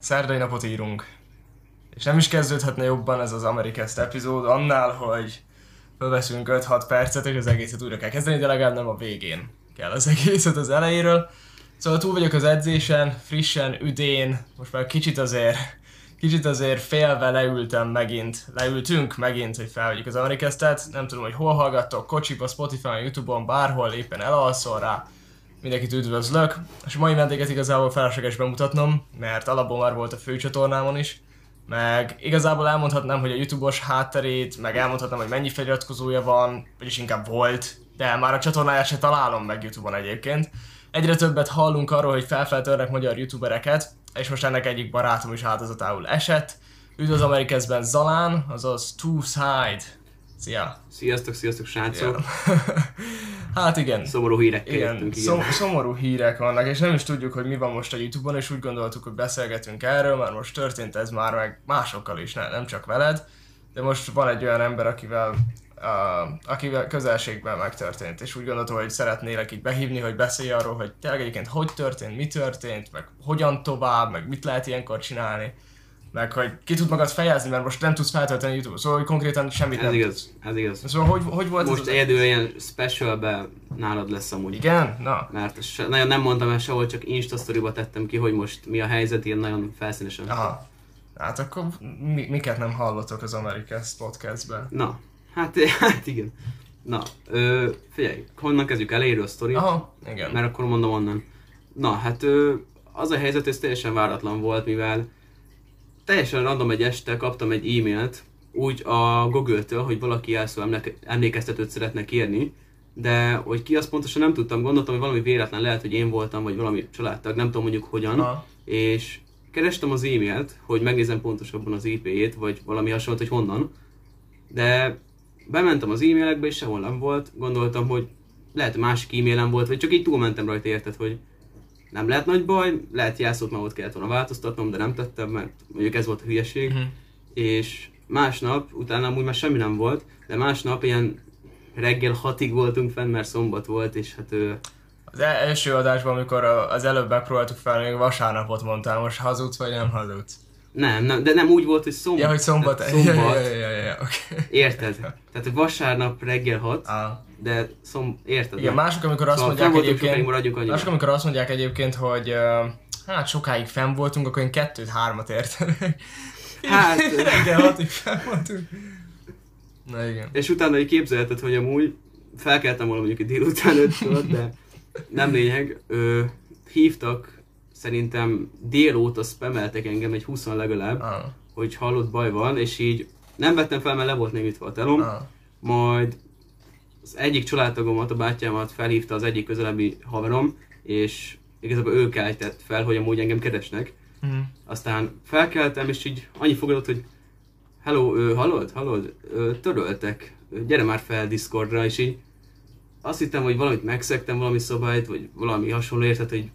Szerdai napot írunk. És nem is kezdődhetne jobban ez az Amerikest epizód annál, hogy fölveszünk 5-6 percet, és az egészet újra kell kezdeni, de legalább nem a végén kell az egészet az elejéről. Szóval túl vagyok az edzésen, frissen, üdén, most már kicsit azért, kicsit azért félve leültem megint, leültünk megint, hogy felvegyük az Amerikestet. Nem tudom, hogy hol hallgattok, kocsiba, Spotify, Youtube-on, bárhol éppen elalszol rá mindenkit üdvözlök. És a mai vendéget igazából felesleges bemutatnom, mert alapból már volt a főcsatornámon is, meg igazából elmondhatnám, hogy a YouTube-os hátterét, meg elmondhatnám, hogy mennyi feliratkozója van, vagyis inkább volt, de már a csatornáját se találom meg YouTube-on egyébként. Egyre többet hallunk arról, hogy felfeltörnek magyar youtubereket, és most ennek egyik barátom is áldozatául esett. Üdv Amerikaszben Zalán, azaz Two Side. Szia! Sziasztok, sziasztok srácok! hát igen. Szomorú hírek Igen, jöttünk, szom, szomorú hírek vannak, és nem is tudjuk, hogy mi van most a Youtube-on, és úgy gondoltuk, hogy beszélgetünk erről, mert most történt ez már meg másokkal is, ne, nem csak veled, de most van egy olyan ember, akivel, uh, akivel közelségben megtörtént, és úgy gondoltam, hogy szeretnélek így behívni, hogy beszélj arról, hogy tényleg egyébként hogy történt, mi történt, meg hogyan tovább, meg mit lehet ilyenkor csinálni, meg hogy ki tud magad fejezni, mert most nem tudsz feltölteni YouTube-on, szóval hogy konkrétan semmit Ez nem igaz, ez igaz. Szóval hogy, hogy volt Most ez egyedül ilyen specialbe nálad lesz amúgy. Igen? Na, Mert se, nagyon nem mondtam el sehol, csak Insta tettem ki, hogy most mi a helyzet, ilyen nagyon felszínesen. Aha. Hát akkor mi, miket nem hallottok az Amerikás podcastben? Na, hát, hát igen. Na, ö, figyelj, honnan kezdjük elejéről a sztori? Aha, igen. Mert akkor mondom onnan. Na, hát ö, az a helyzet, ez teljesen váratlan volt, mivel teljesen random egy este kaptam egy e-mailt, úgy a Google-től, hogy valaki jelszó emléke- emlékeztetőt szeretne kérni, de hogy ki azt pontosan nem tudtam, gondoltam, hogy valami véletlen lehet, hogy én voltam, vagy valami családtag, nem tudom mondjuk hogyan, Aha. és kerestem az e-mailt, hogy megnézem pontosabban az IP-jét, vagy valami hasonlót, hogy honnan, de bementem az e-mailekbe, és sehol nem volt, gondoltam, hogy lehet másik e-mailem volt, vagy csak így túlmentem rajta, érted, hogy nem lehet nagy baj, lehet jelszót már ott kellett volna változtatnom, de nem tettem, mert mondjuk ez volt a hülyeség. Mhm. És másnap, utána amúgy már semmi nem volt, de másnap ilyen reggel hatig voltunk fenn, mert szombat volt, és hát ő, Az el- első adásban, amikor az előbb megpróbáltuk fel, még vasárnapot mondtál, most hazudsz vagy nem hazudsz? nem, nem, de nem úgy volt, hogy szombat. Ja, hogy szombat. Tehát Ja, szombat. ja, ja, ja, ja, oké. Érted? Tehát vasárnap reggel hat, Ah. De szom, érted? Igen, mások, amikor azt Szóval mondják egyébként, maradjunk annyiban. mások, amikor azt mondják egyébként, hogy hát sokáig fenn voltunk, akkor én kettőt, hármat értenek. Hát, Reggel hatig fenn voltunk. Na igen. És utána így képzelheted, hogy amúgy felkeltem volna mondjuk egy délután ötkor, de nem lényeg. Ö, hívtak, szerintem délóta spameltek engem egy 20 legalább, Ah, hogy hallott baj van, és így nem vettem fel, mert le volt még a telom. ah. Majd az egyik családtagomat, a bátyámat felhívta az egyik közelebbi haverom, és igazából ő keltett fel, hogy amúgy engem keresnek. Mhm. Aztán felkeltem, és így annyi fogadott, hogy Hello, ö, hallod, hallod, töröltek, gyere már fel Discordra, és így azt hittem, hogy valamit megszegtem, valami szabályt, vagy valami hasonló, érted, hogy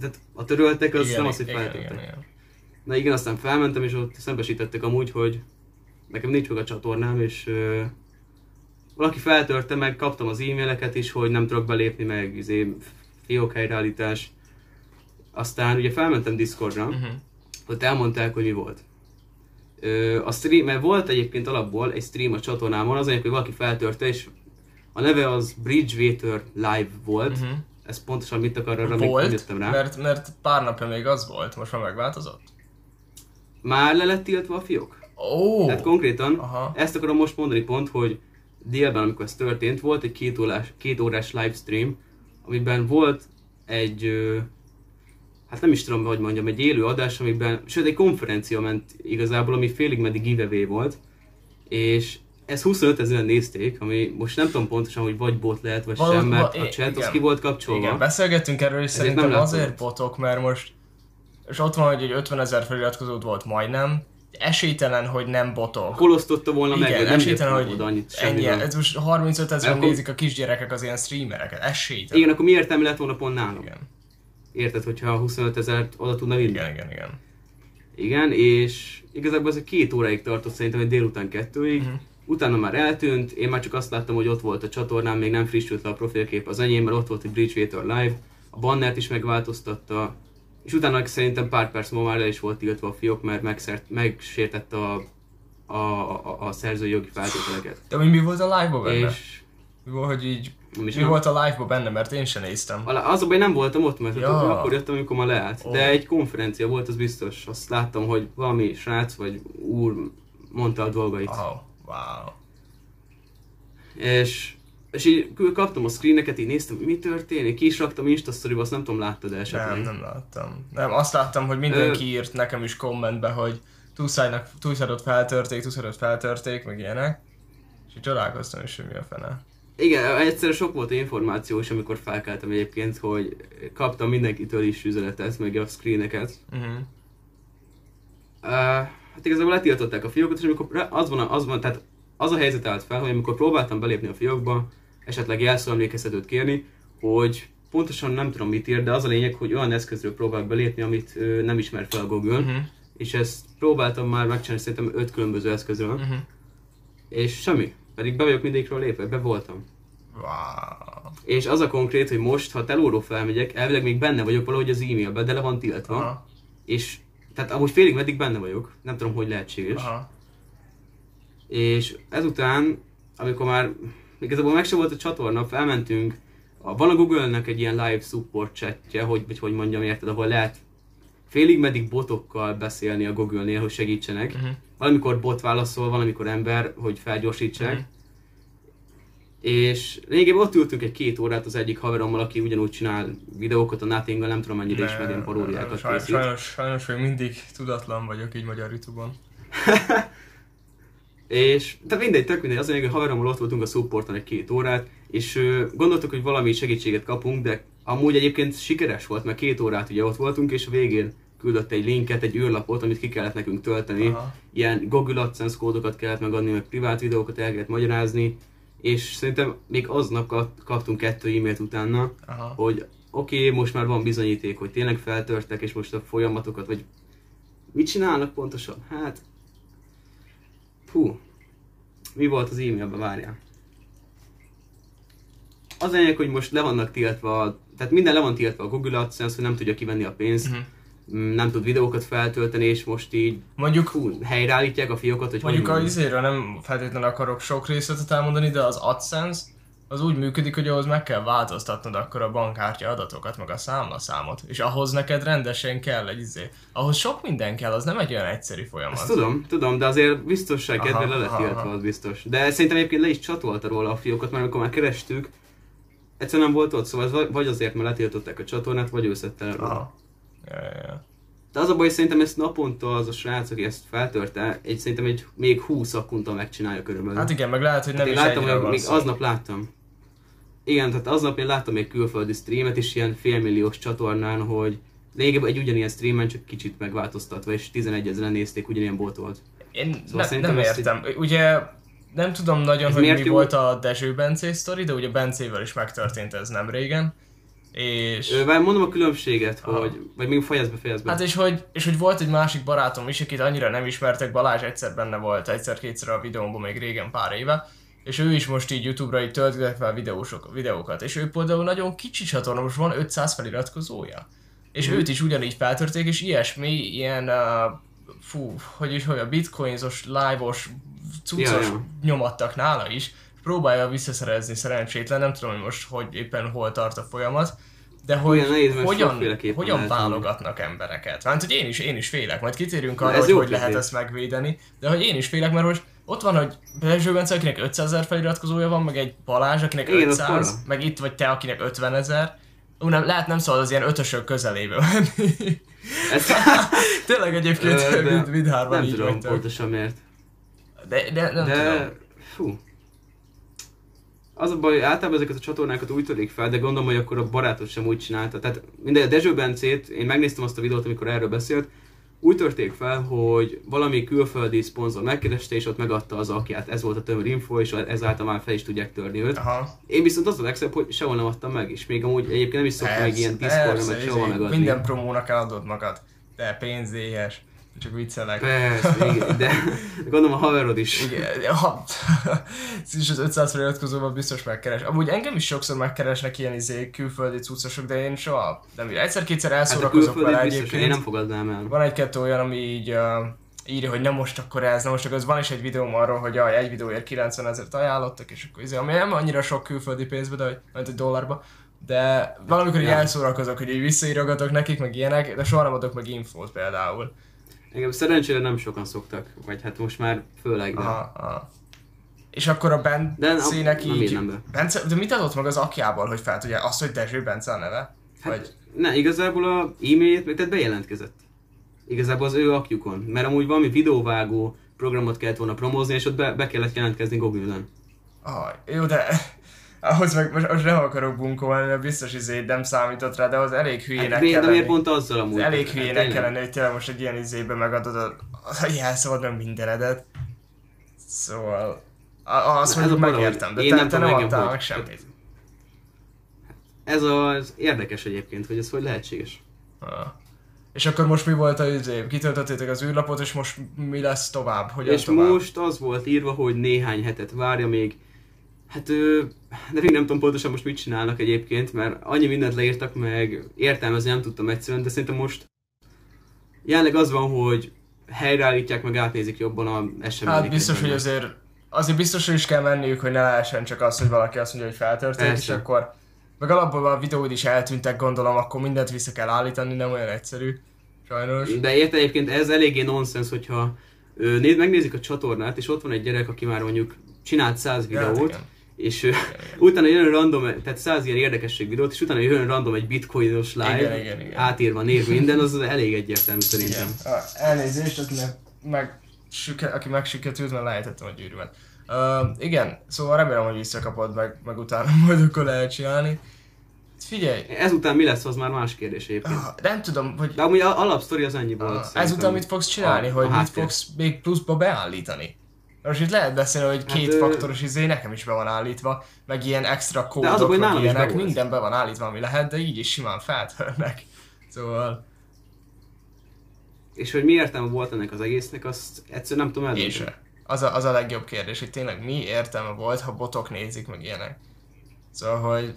tehát a töröltek, az nem az, hogy igen, feltettek. igen, igen. Na igen, aztán felmentem, és ott szembesítettek amúgy, hogy nekem nincs meg a csatornám, és valaki feltörte meg, kaptam az e-maileket is, hogy nem tudok belépni, meg izé, fiók helyreállítás. Aztán ugye felmentem Discordra, Mhm. ott elmondták, hogy mi volt. Ö, a stream, mert volt egyébként alapból egy stream a csatornámon, az anyag, hogy valaki feltörte, és a neve az Bridgewater Live volt. Mhm. Ez pontosan mit akar, arra még Volt, jöttem rá. mert, mert pár napja még az volt, most már megváltozott. Már le lett tiltva a fiók. Ó! Tehát konkrétan Aha. ezt akarom most mondani pont, hogy délben, amikor ez történt, volt egy két órás, két órás livestream, amiben volt egy, hát nem is tudom, hogy mondjam, egy élő adás, amiben, sőt egy konferencia ment igazából, ami félig meddig giveaway volt, és ez 25 ezeren nézték, ami most nem tudom pontosan, hogy vagy bot lehet, vagy Való- sem, mert a chat az ki volt kapcsolva. Igen, beszélgettünk erről, és szerintem nem azért botok, mert most és ott van, hogy egy 50 ezer feliratkozót volt majdnem, esélytelen, hogy nem botok. Hol osztotta volna meg, Igen, nem esélytelen, hogy annyit, ennyi, ez most 35 ezeren Akkor- nézik a kisgyerekek az ilyen streamereket, esélytelen. Igen, akkor mi értelme lett volna pont nálam? igen, Érted, hogyha 25 ezeret oda tudna vinni? igen, igen. igen. Igen, és igazából ez egy két óráig tartott, szerintem egy délután kettőig. Mhm. Utána már eltűnt, én már csak azt láttam, hogy ott volt a csatornám, még nem frissült le a profilkép az enyém, mert ott volt egy Bridgewater Live. A bannert is megváltoztatta, és utána szerintem pár perc múlva már le is volt tiltva a fiók, mert megszert, megsértette a, a, a, a szerzői jogi feltételeket. De mi, volt a live-ban benne? És Mi volt, hogy így... nem is Mi nem- volt a live-ban benne, mert én sem néztem. Az baj, nem voltam ott, mert Ja. akkor jöttem, amikor már leállt. Ó. De egy konferencia volt, az biztos. Azt láttam, hogy valami srác vagy úr mondta a dolgait. Oh, wow. És, és így kaptam a screeneket, így néztem, mi történik, ki is raktam Insta azt nem tudom, láttad esetleg. Nem, nem láttam. Nem, azt láttam, hogy mindenki írt nekem is kommentbe, hogy túlszájnak, túlszárot feltörték, túlszárot feltörték, meg ilyenek. És így csodálkoztam is, hogy mi a fene. Igen, egyszerűen sok volt információ is, amikor felkeltem egyébként, hogy kaptam mindenkitől is üzenetet, meg a screeneket. Uh-huh. Uh, hát igazából letiltották a fiókot, és amikor az van, az van, tehát az a helyzet állt fel, hogy amikor próbáltam belépni a fiókba, esetleg jelszóemlékeztetőt kérni, hogy pontosan nem tudom mit ír, de az a lényeg, hogy olyan eszközről próbál belépni, amit ö, nem ismer fel a Google, Uh-huh. és ezt próbáltam már megcsinálni szerintem öt különböző eszközről, Uh-huh. és semmi. Pedig be vagyok mindegyikről lépve, be voltam. Wow. És az a konkrét, hogy most, ha telóról felmegyek, elvileg még benne vagyok valahogy az e-mailben, de le van tiltva. Aha. És tehát amúgy félig meddig benne vagyok, nem tudom, hogy lehetséges. Aha. És ezután, amikor már igazából meg sem volt a csatorna, felmentünk, a, van a Google-nek egy ilyen live support chatje, hogy, vagy hogy mondjam, érted, ahol lehet félig meddig botokkal beszélni a Google-nél, hogy segítsenek. Uh-huh. Valamikor bot válaszol, valamikor ember, hogy felgyorsítsák. Mhm. És lényegében ott ültünk egy két órát az egyik haverommal, aki ugyanúgy csinál videókat a nothing nem tudom mennyire ismer, ilyen paródiákat sajnos, készít. sajnos, sajnos még mindig tudatlan vagyok így magyar Youtube-on. És tehát mindegy, tök mindegy, az hogy haverommal ott voltunk a supporton egy két órát, és ö, gondoltuk, hogy valami segítséget kapunk, de amúgy egyébként sikeres volt, mert két órát ugye ott voltunk, és a végén küldött egy linket, egy űrlapot, amit ki kellett nekünk tölteni. Aha. Ilyen Google AdSense kódokat kellett megadni, meg privát videókat el kellett magyarázni, és szerintem még aznap kap- kaptunk kettő e-mailt utána, Aha. hogy oké, okay, most már van bizonyíték, hogy tényleg feltörtek, és most a folyamatokat, vagy mit csinálnak pontosan? Hát, hú, mi volt az e-mailben, várjál. Az lényeg, hogy most le vannak tiltva, tehát minden le van tiltva a Google AdSense, hogy nem tudja kivenni a pénzt, mm, nem tud videókat feltölteni, és most így Mondjuk hú, helyreállítják a fiókot, hogy Mondjuk hogy a izéről nem feltétlenül akarok sok részletet elmondani, de az AdSense az úgy működik, hogy ahhoz meg kell változtatnod akkor a bankkártya adatokat, meg a számlaszámot. És ahhoz neked rendesen kell egy izé. Ahhoz sok minden kell, az nem egy olyan egyszerű folyamat. Ezt tudom, tudom, de azért biztosság Aha, kedvéért le lett aha. az biztos. De szerintem egyébként le is csatolta róla a fiókot, mert amikor már kerestük, egyszerűen nem volt ott, szóval ez vagy- azért, mert letiltották a csatornát, vagy ő szedte el róla. Aha. Ja, ja, ja. De az a baj, hogy szerintem ezt naponta az a srác, aki ezt feltörte, egy, szerintem egy még 20 akkunta megcsinálja körülbelül. Hát igen, meg lehet, hogy nem én is láttam, van még aznap láttam. Igen, tehát aznap én láttam egy külföldi streamet is ilyen félmilliós csatornán, hogy lényegében egy ugyanilyen streamen, csak kicsit megváltoztatva, és 11 ezeren nézték, ugyanilyen bot volt. Én Szóval ne, nem ezt értem. Ugye nem tudom nagyon, Ez hogy mi jó? volt a Dezső Bencé sztori, de ugye Bencével is megtörtént ez nem régen. És... Várj, mondom a különbséget, Aha. hogy... Vagy még fejezd be, fejezd be. Hát és hogy, és hogy volt egy másik barátom is, akit annyira nem ismertek, Balázs egyszer benne volt, egyszer-kétszer a videómban még régen pár éve, és ő is most így Youtube-ra így töltött fel videósok, videókat, és ő például nagyon kicsi csatorna, most van 500 feliratkozója. És Mhm. őt is ugyanígy feltörték, és ilyesmi, ilyen, uh, fú, hogy is, hogy a bitcoinzos, live-os, cuccos Ja, ja. nyomattak nála is, próbálja visszaszerezni szerencsétlen, nem tudom, hogy most hogy éppen hol tart a folyamat, de hogy Igen, nehéz, hogyan, hogyan lehet tenni. válogatnak embereket. Hát, hogy én is, én is félek, majd kitérünk arra, hogy hogy lehet ezt megvédeni, de hogy én is félek, mert most ott van, hogy Belzső Bence, akinek 500 ezer feliratkozója van, meg egy Balázs, akinek Igen, az 500, para. meg itt vagy te, akinek 50 ezer. Ú, nem, lehet nem szabad az ilyen ötösök közelébe menni. Ez... Tényleg egyébként mind, mindhárman nem így tudom vagytok. pontosan miért. De, de nem De, tudom. fú. Az a baj, általában ezeket a csatornákat úgy törik fel, de gondolom, hogy akkor a barátot sem úgy csinálta. Tehát minden a Dezső Bencét, én megnéztem azt a videót, amikor erről beszélt, úgy törték fel, hogy valami külföldi szponzor megkereste, és ott megadta az akját. Ez volt a tömör info, és ezáltal már fel is tudják törni őt. Aha. Én viszont az a legszebb, hogy sehol nem adtam meg, és még amúgy egyébként nem is szoktam meg ilyen Discordra, meg sehova izé, megadni. Minden promónak eladod magad. Te pénzéhes. Csak viccelek. Persze, igen, de gondolom a haverod is. Igen, ha, és az 500 feliratkozóban biztos megkeres. Amúgy engem is sokszor megkeresnek ilyen izé, külföldi cuccosok, de én soha nem Egyszer-kétszer Hát a elszórakozok vele külföldi biztos, egyébként. én nem fogadnám el. Van egy-kettő olyan, ami így uh, írja, hogy nem most akkor ez, nem most akkor ez. Van is egy videóm arról, hogy jaj, egy videóért 90 ezeret ajánlottak, és akkor izé, ami nem annyira sok külföldi pénzbe, de hogy, egy dollárba. De valamikor így elszórakozok, hogy így visszaírogatok nekik, meg ilyenek, de soha nem adok meg infót például. Engem szerencsére nem sokan szoktak, vagy hát most már főleg, de... Aha, aha. És akkor a Bencének nem így... írnám be. Bence, de mit adott meg az akjából, hogy fel tudja? Azt, hogy Dezső Bence a neve? Hát, Vagy... ne, igazából a e-mailjét tehát bejelentkezett. Igazából az ő akjukon. Mert amúgy valami videóvágó programot kellett volna promózni, és ott be, be kellett jelentkezni Google-on. Ah, jó, de ahhoz meg most, most nem akarok bunkolni, mert biztos izé nem számított rá, de az elég hülyének Hát, kell miért, de miért pont azzal amúgy? Az elég Hát hülyének tényleg. kell lenni, hogy tényleg most egy ilyen izébe megadod a, a jelszavad meg mindenedet. Szóval... a- Az, Na, hogy ez a baj, megértem, de hogy te, én nem te nem adtál meg semmit. Ez az érdekes egyébként, hogy ez hogy lehetséges. Ah. És akkor most mi volt az izé? Kitöltöttétek az űrlapot, és most mi lesz tovább? Hogyan és tovább? most az volt írva, hogy néhány hetet várja még. Hát de még nem tudom pontosan most mit csinálnak egyébként, mert annyi mindent leírtak meg, értelmezni nem tudtam egyszerűen, de szerintem most jelenleg az van, hogy helyreállítják, meg átnézik jobban a eseményeket. Hát biztos, hogy azért, azért biztos, hogy is kell menniük, hogy ne lehessen csak az, hogy valaki azt mondja, hogy feltörték, és Persze. akkor meg alapból a videóid is eltűntek, gondolom, akkor mindent vissza kell állítani, nem olyan egyszerű. Sajnos. De érte egyébként ez eléggé nonsens, hogyha ö, néz, megnézik a csatornát, és ott van egy gyerek, aki már mondjuk csinált 100 Ja, hát videót, igen. És ö, utána jön random, tehát 100 ilyen érdekesség videót, és utána jön random egy bitcoinos live, Igen, igen, igen. átírva név minden, az elég egyértelmű szerintem. Igen. Ah, elnézést, akinek meg, süke, aki megsüketült, mert lejtettem a gyűrűmet. Uh, igen, szóval remélem, hogy visszakapod meg, meg utána majd akkor lehet csinálni. Figyelj, Ezután mi lesz, az már más kérdés egyébként. ah, nem tudom, hogy De amúgy alapsztori az ennyi volt. Szerintem. ezután mit fogsz csinálni, A- hogy a mit fogsz még pluszba beállítani? Most itt lehet beszélni, hogy Hát, két ö- faktoros izé nekem is be van állítva, meg ilyen extra azok, kódok, hogy meg ilyenek, be minden be van állítva, ami lehet, de így is simán feltörnek. Szóval, És hogy mi értelme volt ennek az egésznek, azt egyszerűen nem tudom eldönteni. se. Az a, az a legjobb kérdés, hogy tényleg mi értelme volt, ha botok nézik, meg ilyenek. Szóval, hogy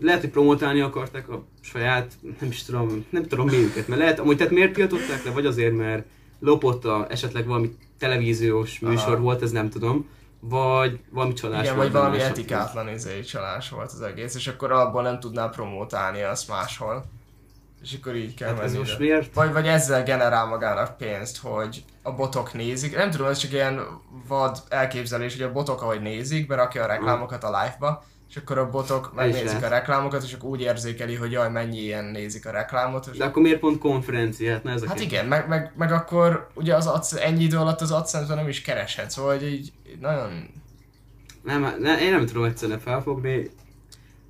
Lehet, hogy promotálni akarták a saját, nem is tudom, nem tudom mi őket, mert lehet, amúgy tehát miért tiltották le, vagy azért, mert lopott a, esetleg valami televíziós műsor Aha. volt, ez nem tudom, vagy valami csalás igen, volt vagy valami etikátlan izé, csalás volt az egész, és akkor abból nem tudná promotálni azt máshol. És akkor így kell Hát ez most miért? Vagy, vagy ezzel generál magának pénzt, hogy a botok nézik. Nem tudom, ez csak ilyen vad elképzelés, hogy a botok ahogy nézik, berakja a reklámokat a live-ba, és akkor a botok megnézik a reklámokat, és akkor úgy érzékeli, hogy jaj, mennyi ilyen nézik a reklámot. És De akkor miért pont konferencia? Hát, na ez a Hát kérdés. igen, meg, meg, meg akkor ugye az adsz, ennyi idő alatt az adsense nem is kereshet, szóval hogy így nagyon... Nem, ne, én nem tudom egyszerűen felfogni,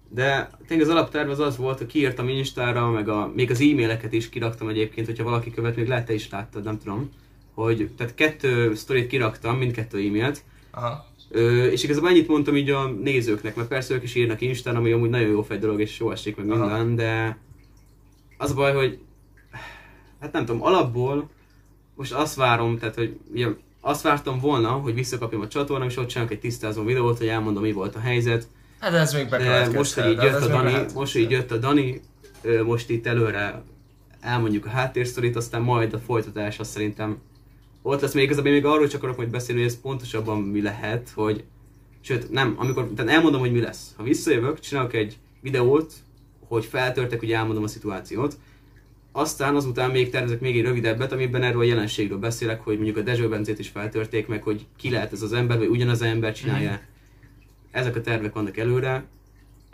de tényleg az alapterv az az volt, hogy kiírtam Instára, meg a, még az e-maileket is kiraktam egyébként, hogyha valaki követ, még lehet te is láttad, nem tudom, hogy tehát kettő sztorit kiraktam, mindkettő e-mailt, Aha. Ö, és igazából ennyit mondtam így a nézőknek, mert persze ők is írnak Instán, ami amúgy nagyon jó fej dolog, és jó esik meg Aha. minden, de az a baj, hogy hát nem tudom, alapból most azt várom, tehát hogy ugye azt vártam volna, hogy visszakapjam a csatornám, és ott csinálok egy tisztázó videót, hogy elmondom, mi volt a helyzet, Hát ez még de most, hogy így jött a Dani, most, hogy így jött a Dani, most itt előre elmondjuk a háttérsztorit, aztán majd a folytatás azt szerintem ott lesz még igazából még arról csak akarok majd beszélni, hogy ez pontosabban mi lehet, hogy sőt nem, amikor, tehát elmondom, hogy mi lesz. Ha visszajövök, csinálok egy videót, hogy feltörtek, hogy elmondom a szituációt, aztán azután még tervezek még egy rövidebbet, amiben erről a jelenségről beszélek, hogy mondjuk a Dezső Bencét is feltörték, meg hogy ki lehet ez az ember, vagy ugyanaz az ember csinálja. Ezek a tervek vannak előre,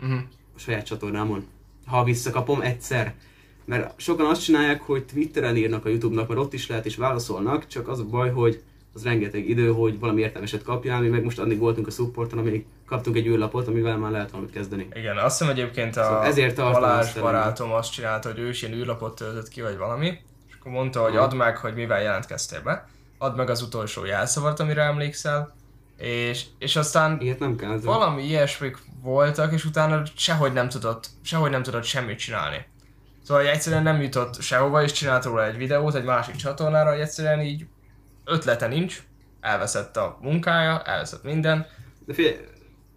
Mhm. a saját csatornámon. Ha visszakapom egyszer. Mert sokan azt csinálják, hogy Twitteren írnak a Youtube-nak, mert ott is lehet és válaszolnak, csak az a baj, hogy az rengeteg idő, hogy valami értelmeset kapjál, mi meg most addig voltunk a supporton, amíg kaptunk egy űrlapot, amivel már lehet valamit kezdeni. Igen, azt hiszem egyébként a Szóval ezért Balázs azt barátom azt csinálta, hogy ő is ilyen űrlapot töltött ki, vagy valami, és akkor mondta, hogy add meg, hogy mivel jelentkeztél be, add meg az utolsó jelszavart, amire emlékszel, és, és aztán Ilyet nem kell. Valami ilyesmik voltak, és utána sehogy nem tudott, sehogy nem tudott semmit csinálni. Szóval egyszerűen nem jutott sehova, és csinált róla egy videót egy másik csatornára, hogy egyszerűen így ötlete nincs, elveszett a munkája, elveszett minden. De figyelj,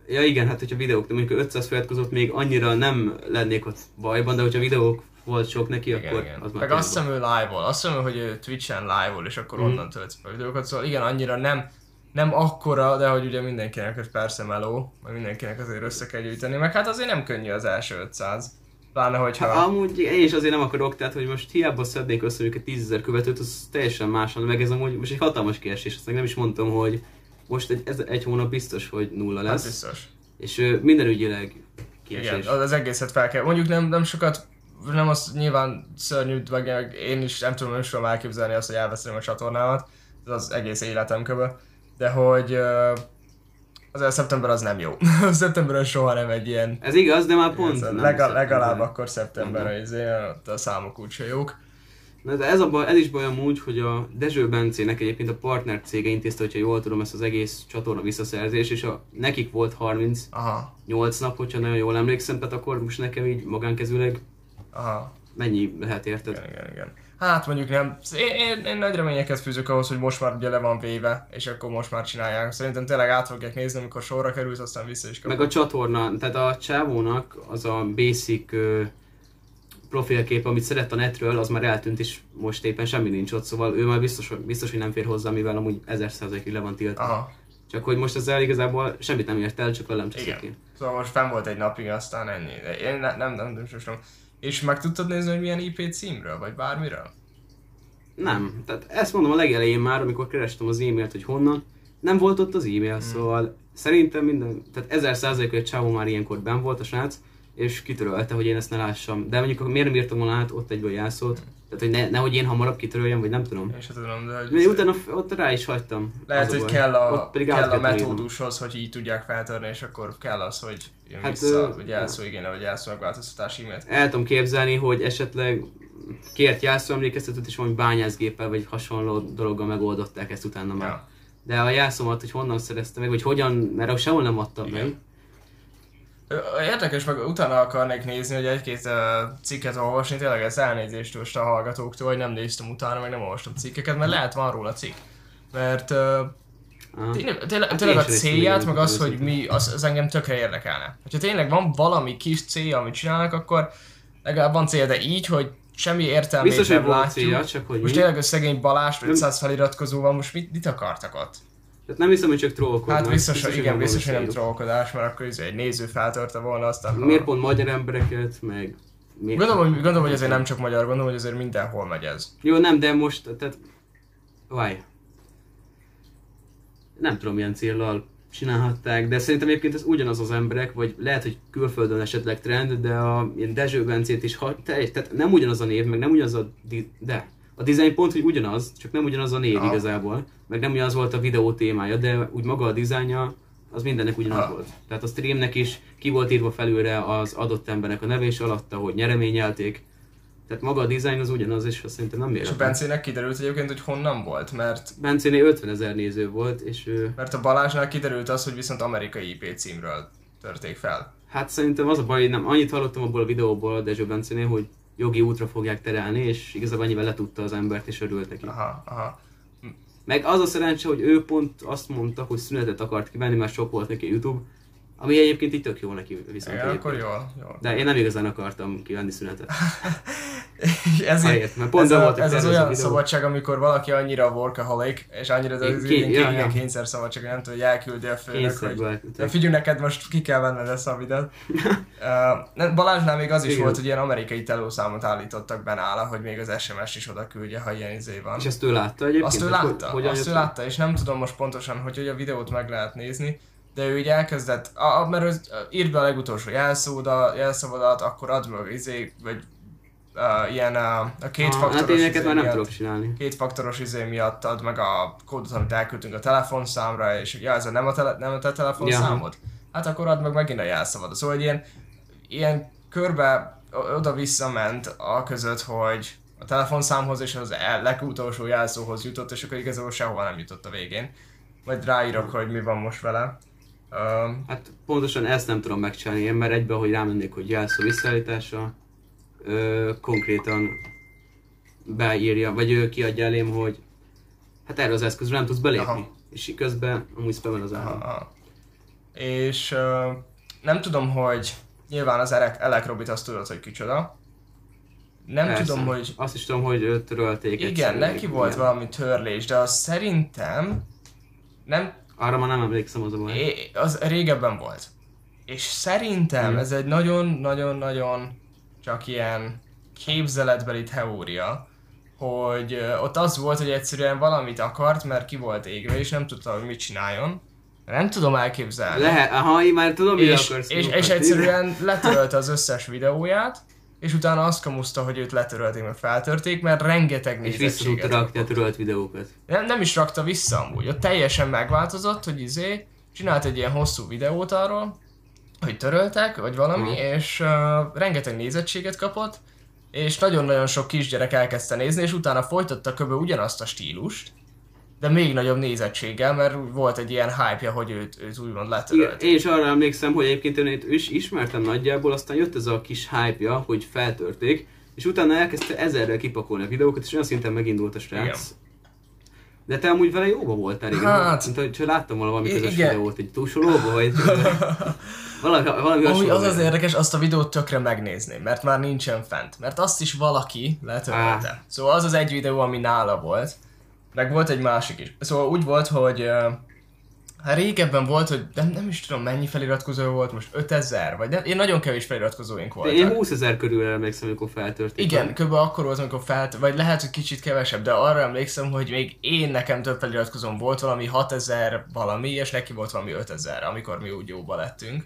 ja igen, hát hogyha videók, de mondjuk 500 feliratkozott még annyira nem lennék ott bajban, de hogyha videók volt sok neki, Igen, akkor igen. az már Meg azt hiszem ő live-ol, azt hiszem, hogy ő Twitch-en live-ol, és akkor Mhm. onnan tölti a videókat, szóval igen, annyira nem, nem akkora, de hogy ugye mindenkinek ez persze meló, meg mindenkinek azért össze kell gyűjteni, meg hát azért nem könnyű az első 500. Pláne, hogyha... Hát, amúgy én is azért nem akarok, tehát hogy most hiába szednék össze mondjuk egy 10 követőt, az teljesen másan, meg ez amúgy most egy hatalmas kiesés, azt meg nem is mondtam, hogy most egy, ez egy hónap biztos, hogy nulla hát lesz, biztos. és ö, minden ügyileg kiesés. Igen, az, egészet fel kell. Mondjuk nem, nem sokat, nem az nyilván szörnyű, meg én is nem tudom, nem is tudom elképzelni azt, hogy elveszem a csatornámat, ez az egész életem köbö. De hogy az a szeptember az nem jó. Szeptember az soha nem egy ilyen Ez igaz, de már pont ez, nem legal, szeptember. legalább akkor szeptember, izé, ott a számok úgyse jók. Na, de ez, a baj, ez is baj amúgy, hogy a Dezső Bencének egyébként a partner cége intézte, hogyha jól tudom, ezt az egész csatorna visszaszerzés, és a, nekik volt 38 Aha, nap, hogyha nagyon jól emlékszem, tehát akkor most nekem így magánkezűleg aha, mennyi lehet érted? igen, igen, igen. Hát mondjuk nem, én, én, én nagy reményeket fűzök ahhoz, hogy most már ugye le van véve, és akkor most már csinálják. Szerintem tényleg át fogják nézni, amikor sorra került, aztán vissza is Meg a csatorna, tehát a csávónak az a basic ö, profilkép, amit szeret a netről, az már eltűnt, és most éppen semmi nincs ott, szóval ő már biztos, biztos hogy nem fér hozzá, mivel amúgy 1000 százalékig le van tiltva. Aha, Csak hogy most ezzel igazából semmit nem ért el, csak a lemcseszik Igen. ki. Szóval most fenn volt egy napig, aztán ennyi. De Én ne, nem, nem, nem, nem, nem. És meg tudtad nézni, hogy milyen IP címről, vagy bármiről? Nem, tehát ezt mondom a legelején már, amikor kerestem az e-mailt, hogy honnan, nem volt ott az e-mail, hmm. szóval szerintem minden, tehát ezer százalék, hogy a csávó már ilyenkor ben volt a srác, és kitörölte, hogy én ezt ne lássam. De mondjuk miért nem írtam volna át ott egyből jelszót, tehát hogy ne, nehogy én hamarabb kitöröljem, vagy nem tudom. Én sem tudom, de hogy... Utána ott rá is hagytam. Lehet, Az hogy kell a, Ott pedig kell a metódushoz, hogy így tudják feltörni, és akkor kell az, hogy jön Hát, vissza, ö, vagy jelszó igénye, vagy jelszó megváltoztatás e-mailt. El tudom képzelni, hogy esetleg kért jelszó emlékeztetőt, és valami bányászgéppel, vagy hasonló dologgal megoldották ezt utána már. Ja. De a jelszómat, hogy honnan szereztem meg, vagy hogyan, mert sehol nem adtam Igen. meg. Érdekes, meg utána akarnék nézni, hogy egy-két uh, cikket olvasni, tényleg ez elnézést most a hallgatóktól, hogy nem néztem utána, meg nem olvastam cikkeket, mert lehet van róla cikk. Mert uh, Aha. Tényleg, tényleg, Hát tényleg én a célját, meg az, hogy mi, az, az engem tökre érdekelne. Hogyha tényleg van valami kis célja, amit csinálnak, akkor legalább van célja, de így, hogy semmi értelmét Biztos, hogy nem volt látjuk. célja, csak hogy most mi. tényleg a szegény Nem- 500 feliratkozóval most mit, mit akartak ott? Tehát nem hiszem, hogy csak trollkodnak. Hát biztos, hogy igen, biztos, hogy nem trollkodás, mert akkor izé egy néző feltörte volna aztán. céljuk. ha- Miért pont magyar embereket, meg... Miért? Gondolom, hogy, gondolom, hogy azért nem csak magyar, gondolom, hogy azért mindenhol megy ez. Jó, nem, de most, tehát... Vaj. Nem tudom, milyen céllal csinálhatták, de szerintem egyébként ez ugyanaz az emberek, vagy lehet, hogy külföldön esetleg trend, de a ilyen Dezső Bencét is, ha, te, tehát nem ugyanaz a név, meg nem ugyanaz a, de a design pont, hogy ugyanaz, csak nem ugyanaz a név Aha. igazából, meg nem ugyanaz volt a videó témája, de úgy maga a dizájnja, az mindennek ugyanaz Aha. volt. Tehát a streamnek is ki volt írva felülre az adott embernek a neve, és alatta, hogy nyereményelték. Tehát maga a design az ugyanaz, és azt szerintem nem És a véletlen. Bencének kiderült egyébként, hogy honnan volt, mert, Bencénél 50 ezer néző volt, és ő, mert a Balázsnál kiderült az, hogy viszont amerikai IP címről törték fel. hát szerintem az a baj, nem annyit hallottam abból a videóból a Dezső Bencénél, hogy jogi útra fogják terelni, és igazából ennyivel letudta az embert, és örült neki. Aha, aha. Meg az a szerencse, hogy ő pont azt mondta, hogy szünetet akart kivenni, mert sok volt neki YouTube, ami egyébként így tök jó neki viszont Igen, akkor jól, jól. De én nem igazán akartam kivenni szünetet. Ezért, Azért, mert pont ez, az a, volt a ez az olyan videó. szabadság, amikor valaki annyira workaholic, és annyira az Én ilyen, ja, ja. kényszer szabadság, nem tudja, hogy elküldi a főnök, hogy de figyelj, neked most ki kell venned ezt a videót. uh, Balázsnál még az is Igen. volt, hogy ilyen amerikai telószámot állítottak be nála, hogy még az SMS is oda küldje, ha ilyen izé van. És ezt ő látta egyébként? Azt ő látta, hogy- azt ő látta, és nem tudom most pontosan, hogy, hogy a videót meg lehet nézni, de ő így elkezdett, a, a, mert ő írt be a legutolsó jelszóda, jelszavadat, akkor add meg izé, vagy uh, ilyen uh, a két Ah, faktoros Hát én izé már nem miatt- tudok csinálni. két faktoros izé miatt ad meg a kódot, amit elküldtünk a telefonszámra, és ja, ez a nem a, tele, nem a te telefonszámod? Hát akkor add meg megint a jelszavad. Szóval hogy ilyen, ilyen körbe oda-vissza ment a között, hogy a telefonszámhoz és az el- legutolsó jelszóhoz jutott, és akkor igazából sehova nem jutott a végén. Majd ráírok, hogy mi van most vele. Um, Hát pontosan ezt nem tudom megcsinálni én, mert egyben, hogy rámennék, hogy jelszó visszaállítása, ö, konkrétan beírja, vagy ő kiadja elém, hogy hát erre az eszközre nem tudsz belépni. Aha. És közben amúgy spamel az állam. Aha. És uh, nem tudom, hogy nyilván az Elek, Elek Robit azt tudod, hogy kicsoda. Nem Persze. tudom, hogy Azt is tudom, hogy ö, törölték igen, neki volt Igen. valami törlés, de az szerintem nem, Arra már nem emlékszem az a baj. é- az régebben volt. És szerintem Mhm. ez egy nagyon-nagyon-nagyon csak ilyen képzeletbeli teória, hogy ott az volt, hogy egyszerűen valamit akart, mert ki volt égve, és nem tudta, hogy mit csináljon. Nem tudom elképzelni. Lehet, aha, én már tudom, és, akarsz és, és kiukadni. egyszerűen letörölte az összes videóját, és utána azt kamuszta, hogy őt letörölték, meg feltörték, mert rengeteg És vissza tudta nézettséget rakni a törölt videókat. nem, nem is rakta vissza amúgy, ott teljesen megváltozott, hogy izé, csinált egy ilyen hosszú videót arról, hogy töröltek, vagy valami, Mhm. és uh, rengeteg nézettséget kapott, és nagyon-nagyon sok kisgyerek elkezdte nézni, és utána folytatta kb. ugyanazt a stílust, de még nagyobb nézettséggel, mert volt egy ilyen hype hogy őt, őt úgymond Igen, letörölt. én is arra emlékszem, hogy egyébként én őt is ismertem nagyjából, aztán jött ez a kis hype hogy feltörték, és utána elkezdte ezerrel kipakolni a videókat, és olyan szinten megindult a srác. Igen. De te amúgy vele jóba voltál régen, Hát- mint hogy láttam valami közös igen. videót, egy túlsolóba, vagy valami, valami Amúgy az az érdekes, azt a videót tökre megnézném, mert már nincsen fent. Mert azt is valaki letörölte. Szóval az az egy videó, ami nála volt. Meg volt egy másik is. Szóval úgy volt, hogy hát régebben volt, hogy nem, nem is tudom mennyi feliratkozó volt, most 5000, vagy nem, én nagyon kevés feliratkozóink De voltak. én 20 ezer körül emlékszem, amikor feltörték. Igen, kb. akkor volt, amikor felt, vagy lehet, hogy kicsit kevesebb, de arra emlékszem, hogy még én nekem több feliratkozóm volt, valami 6000 valami, és neki volt valami 5000, amikor mi úgy jóba lettünk.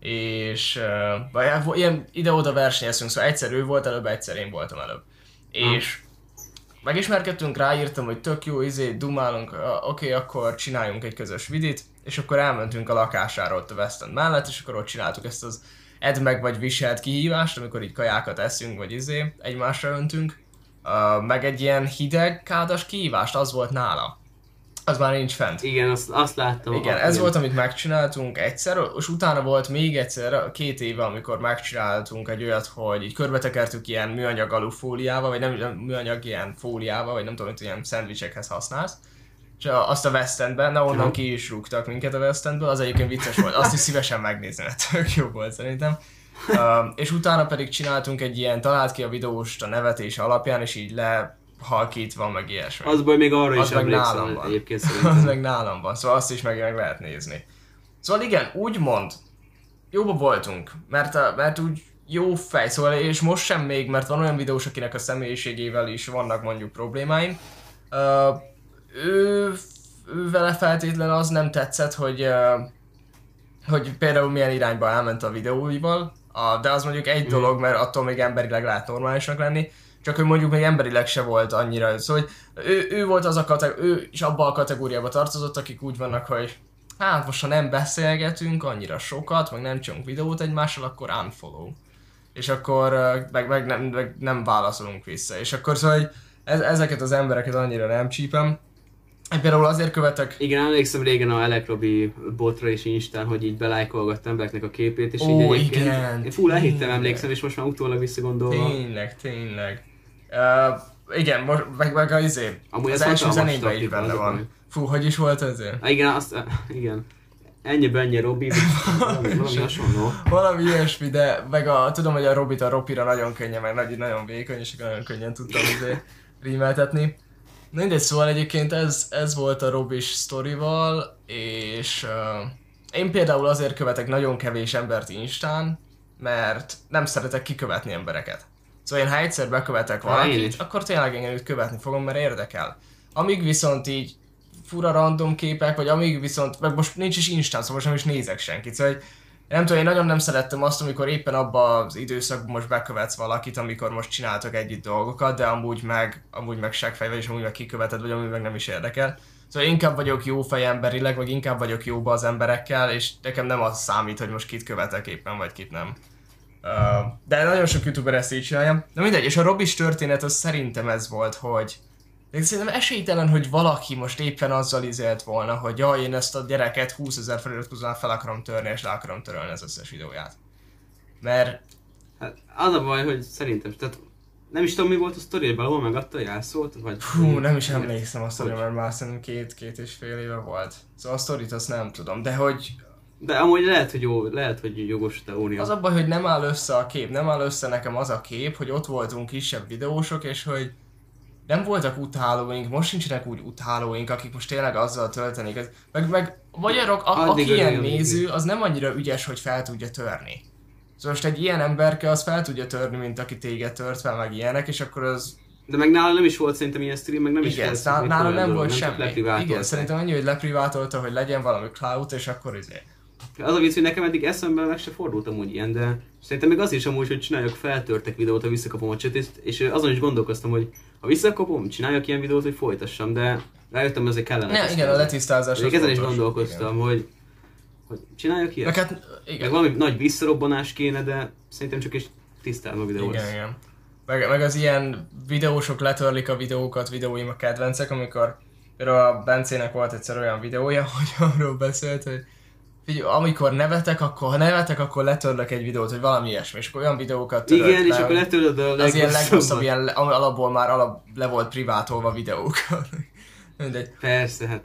És uh, ilyen ide-oda versenyeztünk, szóval egyszer ő volt előbb, egyszer én voltam előbb. És megismerkedtünk, ráírtam, hogy tök jó, izé, dumálunk, oké, akkor csináljunk egy közös vidit, és akkor elmentünk a lakására ott a West End mellett, és akkor ott csináltuk ezt az edd meg vagy viselt kihívást, amikor így kajákat eszünk, vagy izé, egymásra öntünk. Uh, meg egy ilyen hideg kádas kihívást, az volt nála. Az már nincs fent. Igen, azt, azt láttam. Igen, ez volt, amit megcsináltunk egyszer, és utána volt még egyszer, két éve, amikor megcsináltunk egy olyat, hogy így körbetekertük ilyen műanyag alufóliával, vagy nem, nem műanyag ilyen fóliával, vagy nem tudom, hogy ilyen szendvicsekhez használsz. És azt a West Endben, na onnan ki is rúgtak minket a West Endből, az egyébként vicces volt, azt is szívesen megnézem, tök jó volt szerintem. Uh, és utána pedig csináltunk egy ilyen, talált ki a videóst a nevetése alapján, és így lehalkítva, meg ilyesmi. Az baj, még arra Az is meg nálam van. egyébként az szerintem. meg nálam van, szóval azt is meg, meg lehet nézni. Szóval igen, úgymond, jóba voltunk, mert, a, mert úgy jó fej, szóval és most sem még, mert van olyan videós, akinek a személyiségével is vannak mondjuk problémáim. Uh, ő, ő vele feltétlen az nem tetszett, hogy uh, hogy például milyen irányba elment a videóival, a, de az mondjuk egy dolog, mert attól még emberileg lehet normálisnak lenni, csak hogy mondjuk még emberileg se volt annyira, szóval hogy ő, ő volt az a kategória, ő is abba a kategóriába tartozott, akik úgy vannak, hogy hát most ha nem beszélgetünk annyira sokat, meg nem csinálunk videót egymással, akkor unfollow. És akkor meg, meg, nem, meg nem válaszolunk vissza. És akkor szóval, hogy ez, ezeket az embereket annyira nem csípem. Én például azért követek Igen, emlékszem régen a Elekrobi botra és Instán, hogy így belájkolgattam embereknek a képét, és Ó, így igen, én full elhittem, emlékszem, és most már utólag visszagondolva. Tényleg, tényleg. Uh, igen, most, meg, meg az izé, Amúgy az első zenékben is benne az van. baj. Fú, hogy is volt? Ah, igen, azt, igen. Ennyi bennyi Robi, valami, valami hasonló. Valami ilyesmi, de meg a, tudom, hogy a Robit a Ropira nagyon könnyen, meg nagy, nagyon vékony, és nagyon könnyen tudtam izé rímeltetni. Na mindegy, szóval egyébként ez, ez volt a Robis sztorival, és uh, én például azért követek nagyon kevés embert Instán, mert nem szeretek kikövetni embereket. Szóval én ha egyszer bekövetek én valakit, akkor tényleg engem őt követni fogom, mert érdekel. Amíg viszont így fura random képek, vagy amíg viszont, meg most nincs is Instán, szóval most nem is nézek senkit, szóval hogy nem tudom, én nagyon nem szerettem azt, amikor éppen abban az időszakban most bekövetsz valakit, amikor most csináltok együtt dolgokat, de amúgy meg, amúgy meg seggfej vagy, és amúgy meg kiköveted, vagy amúgy meg nem is érdekel. Szóval inkább vagyok jó fej emberileg, vagy inkább vagyok jóba az emberekkel, és nekem nem az számít, hogy most kit követek éppen, vagy kit nem. De nagyon sok youtuber ezt így csinálja. Na mindegy, és a Robis történet az szerintem ez volt, hogy de szerintem esélytelen, hogy valaki most éppen azzal izélt volna, hogy jaj, én ezt a gyereket 20 ezer feliratkozóan fel akarom törni, és le akarom törölni az összes videóját. Mert Hát az a baj, hogy szerintem, tehát nem is tudom mi volt a sztori, valahol megadta a jelszót, vagy... Hú, nem is emlékszem a sztori, mert már szerintem két, két és fél éve volt. Szóval a sztorit azt nem tudom, de hogy De amúgy lehet, hogy jó, lehet, hogy jogos teória. az a baj, hogy nem áll össze a kép, nem áll össze nekem az a kép, hogy ott voltunk kisebb videósok, és hogy nem voltak utálóink, most sincsenek úgy utálóink, akik most tényleg azzal töltenék. Meg, meg magyarok, a, Addig aki ilyen néző, az nem annyira ügyes, hogy fel tudja törni. Szóval most egy ilyen emberke az fel tudja törni, mint aki téged tört fel, meg ilyenek, és akkor az De meg nála nem is volt szerintem ilyen stream, meg nem is igen, volt nála, nem dolog, volt semmi. Igen, szerintem annyi, hogy leprivátolta, hogy legyen valami cloud, és akkor izé. Az a vicc, hogy nekem eddig eszembe meg se fordult amúgy ilyen, de szerintem még az is amúgy, hogy csináljak feltörtek videót, ha visszakapom a csetét, és azon is gondolkoztam, hogy ha visszakapom, csináljak ilyen videót, hogy folytassam, de rájöttem, hogy ezek kellene. Ne, igen, a letisztázás Még ezen is gondolkoztam, hogy, hogy csináljak Igen. ilyet. Meg hát, Meg igen, valami nagy visszarobbanás kéne, de szerintem csak egy tisztálma videó igen, lesz. igen. Meg, meg az ilyen videósok letörlik a videókat, videóim a kedvencek, amikor például a Bencének volt egyszer olyan videója, hogy arról beszélt, hogy figyelj, amikor nevetek, akkor ha nevetek, akkor letörlök egy videót, hogy valami ilyesmi, és akkor olyan videókat törölt Igen, és le, akkor hogy- letöröd a az ilyen legrosszabb, ilyen le- alapból már alap le volt privátolva. Mindegy. Persze, hát.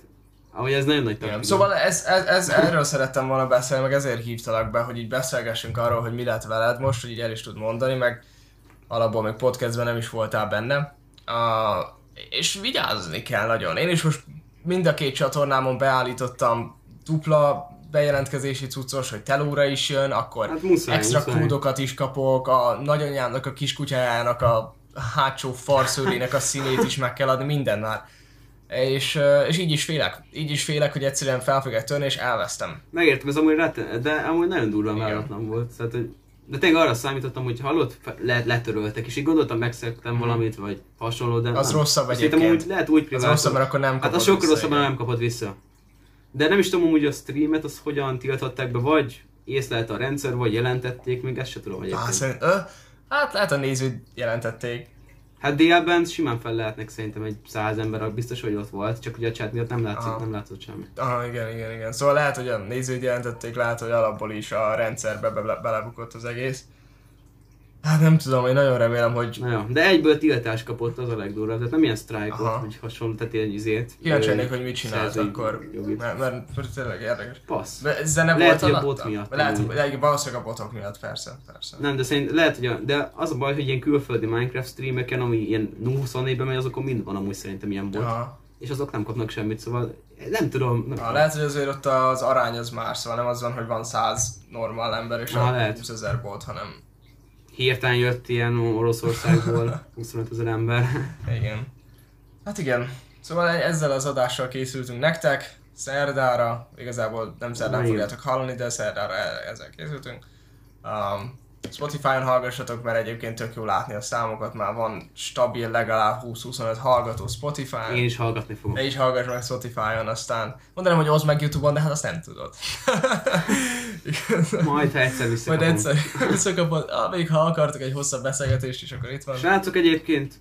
Ahogy ez nagyon nagy taktika. Szóval ez, ez, ez, erről szerettem volna beszélni, meg ezért hívtalak be, hogy így beszélgessünk arról, hogy mi lett veled most, hogy így el is tud mondani, meg alapból még podcastben nem is voltál benne. Uh, és vigyázni kell nagyon. Én is most mind a két csatornámon beállítottam dupla bejelentkezési cuccos, hogy telóra is jön, akkor Hát muszáj, extra muszáj. kódokat is kapok, a nagyanyámnak, a kiskutyájának, a hátsó farszőrének a színét is meg kell adni, minden már. És, és így is félek. Így is félek, hogy egyszerűen fel fogják törni, és elvesztem. Megértem, ez amúgy rete, de amúgy nagyon durván váratlan volt. Tehát, hogy de tényleg arra számítottam, hogy hallott, le, letöröltek, és így gondoltam, megszektem valamit, vagy hasonló, de. Az nem. rosszabb Szerintem egyébként. úgy lehet úgy Az privát. rosszabb, mert akkor nem Hát kapod az sokkal rosszabb, mert nem kapod vissza. De nem is tudom, hogy a streamet az hogyan tiltották be, vagy észlelte a rendszer, vagy jelentették, még ezt se tudom Á, egyébként. szerint, ö, hát lehet a nézőt jelentették. Hát DL-ben simán fel lehetnek szerintem egy száz ember, biztos, hogy ott volt, csak ugye a chat miatt nem látszik, Aha. nem látszott semmi. Ah, igen, igen, igen. Szóval lehet, hogy a nézőt jelentették, lehet, hogy alapból is a rendszerbe be- belebukott az egész. Hát nem tudom, én nagyon remélem, hogy Na jó, de egyből tiltás kapott, az a legdurvább, tehát nem ilyen sztrájkot, hogy hasonló, tehát egy izét. kíváncsi lennék, hogy mit csinált akkor. Mert, mert, mert tényleg érdekes. Passz. De Zene Lehet, volt hogy a bot miatt Lehet, hogy valószínűleg a botok miatt, persze, persze. Nem, de szerint lehet, hogy a, de az a baj, hogy ilyen külföldi Minecraft streameken, ami ilyen 24-ben megy, azokon mind van amúgy szerintem ilyen bot. Aha. És azok nem kapnak semmit, szóval nem tudom. Nem Ah, lehet, hogy azért ott az arány az más, szóval nem az van, hogy van 100 normál ember és Ah, a lehet. 20 ezer bot, hanem Hirtelen jött ilyen Oroszországból 25 ezer ember. igen. Hát igen, szóval ezzel az adással készültünk nektek, szerdára, igazából nem szerdán Na, fogjátok hallani, de szerdára e- ezzel készültünk. Um, Spotify-on hallgassatok, mert egyébként tök jó látni a számokat, már van stabil legalább 20-25 hallgató Spotify-on. Én is hallgatni fogom. Ne is hallgass meg Spotify-on, aztán mondanám, hogy oszd meg Youtube-on, de hát azt nem tudod. Majd, ha egyszer Majd visszakapom. egyszer visszakapod, ah, még ha akartok egy hosszabb beszélgetést is, akkor itt van. Srácok egyébként,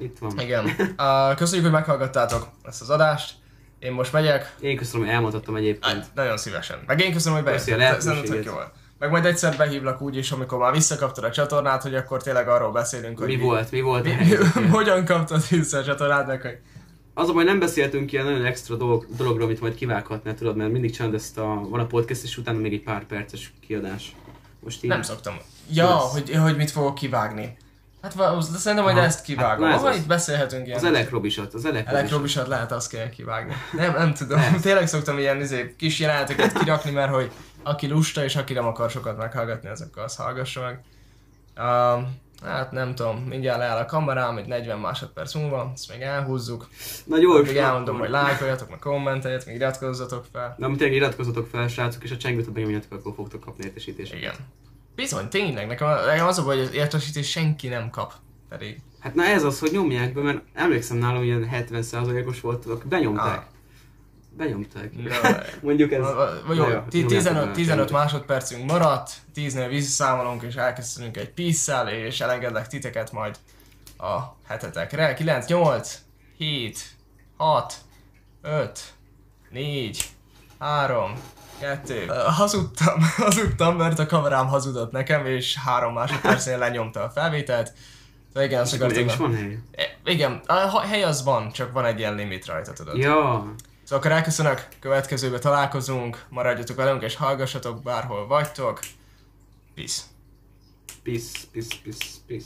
itt van. Igen. Uh, köszönjük, hogy meghallgattátok ezt az adást. Én most megyek. Én köszönöm, hogy elmondhattam egyébként. Hát, nagyon szívesen. Meg én köszönöm, hogy bejöttél. Szerintem tök lehetőséget. jó volt. Meg majd egyszer behívlak úgy is, amikor már visszakaptad a csatornát, hogy akkor tényleg arról beszélünk, hogy Mi volt, mi volt mi, helyzet? hogyan kaptad vissza a csatornát, meg hogy Az a baj, nem beszéltünk ilyen nagyon extra dolog, dologról, amit majd kivághatnál, tudod, mert mindig csinálod ezt a, van a podcast, és utána még egy pár perces kiadás. Most így... nem szoktam. Ja, Lesz. hogy, hogy mit fogok kivágni. Hát szerintem majd Aha. ezt kivágom. Hát, na Hát, ez ha az. itt beszélhetünk ilyen. Az elektrobisat, az elektrobisat. Elektrobisat lehet azt kéne kivágni. Nem, nem tudom. Lehet. Tényleg szoktam ilyen izé, kis jeleneteket kirakni, mert hogy aki lusta és aki nem akar sokat meghallgatni, azokkal azt hallgassa meg. Um, hát nem tudom, mindjárt leáll a kamerám, egy 40 másodperc múlva, ezt még elhúzzuk. Na gyors, Még elmondom, hogy lájkoljatok, meg kommenteljetek, még iratkozzatok fel. Na, amit tényleg iratkozzatok fel, srácok, és a csengőt benyomjatok, akkor fogtok kapni értesítést. Igen. Bizony, tényleg, nekem, nekem az a baj, hogy az értesítést senki nem kap. Pedig. Hát na ez az, hogy nyomják be, mert emlékszem nálam ilyen 70%-os volt, akkor benyomták. Ah. Benyomták. Mondjuk ez... Jó, jó 15, 15 másodpercünk maradt, 10-nél visszaszámolunk, és elkezdünk egy pisszel, és elengedlek titeket majd a hetetekre. 9, 8, 7, 6, 5, 4, 3, Kettő. Hazudtam, hazudtam, mert a kamerám hazudott nekem, és három másodpercnél lenyomta a felvételt. De igen, azt akartam. Hely? E, igen, hely az van, csak van egy ilyen limit rajta, tudod. Ja. Szóval akkor elköszönök, következőbe találkozunk, maradjatok velünk és hallgassatok bárhol vagytok. Peace. Peace, peace, peace, peace.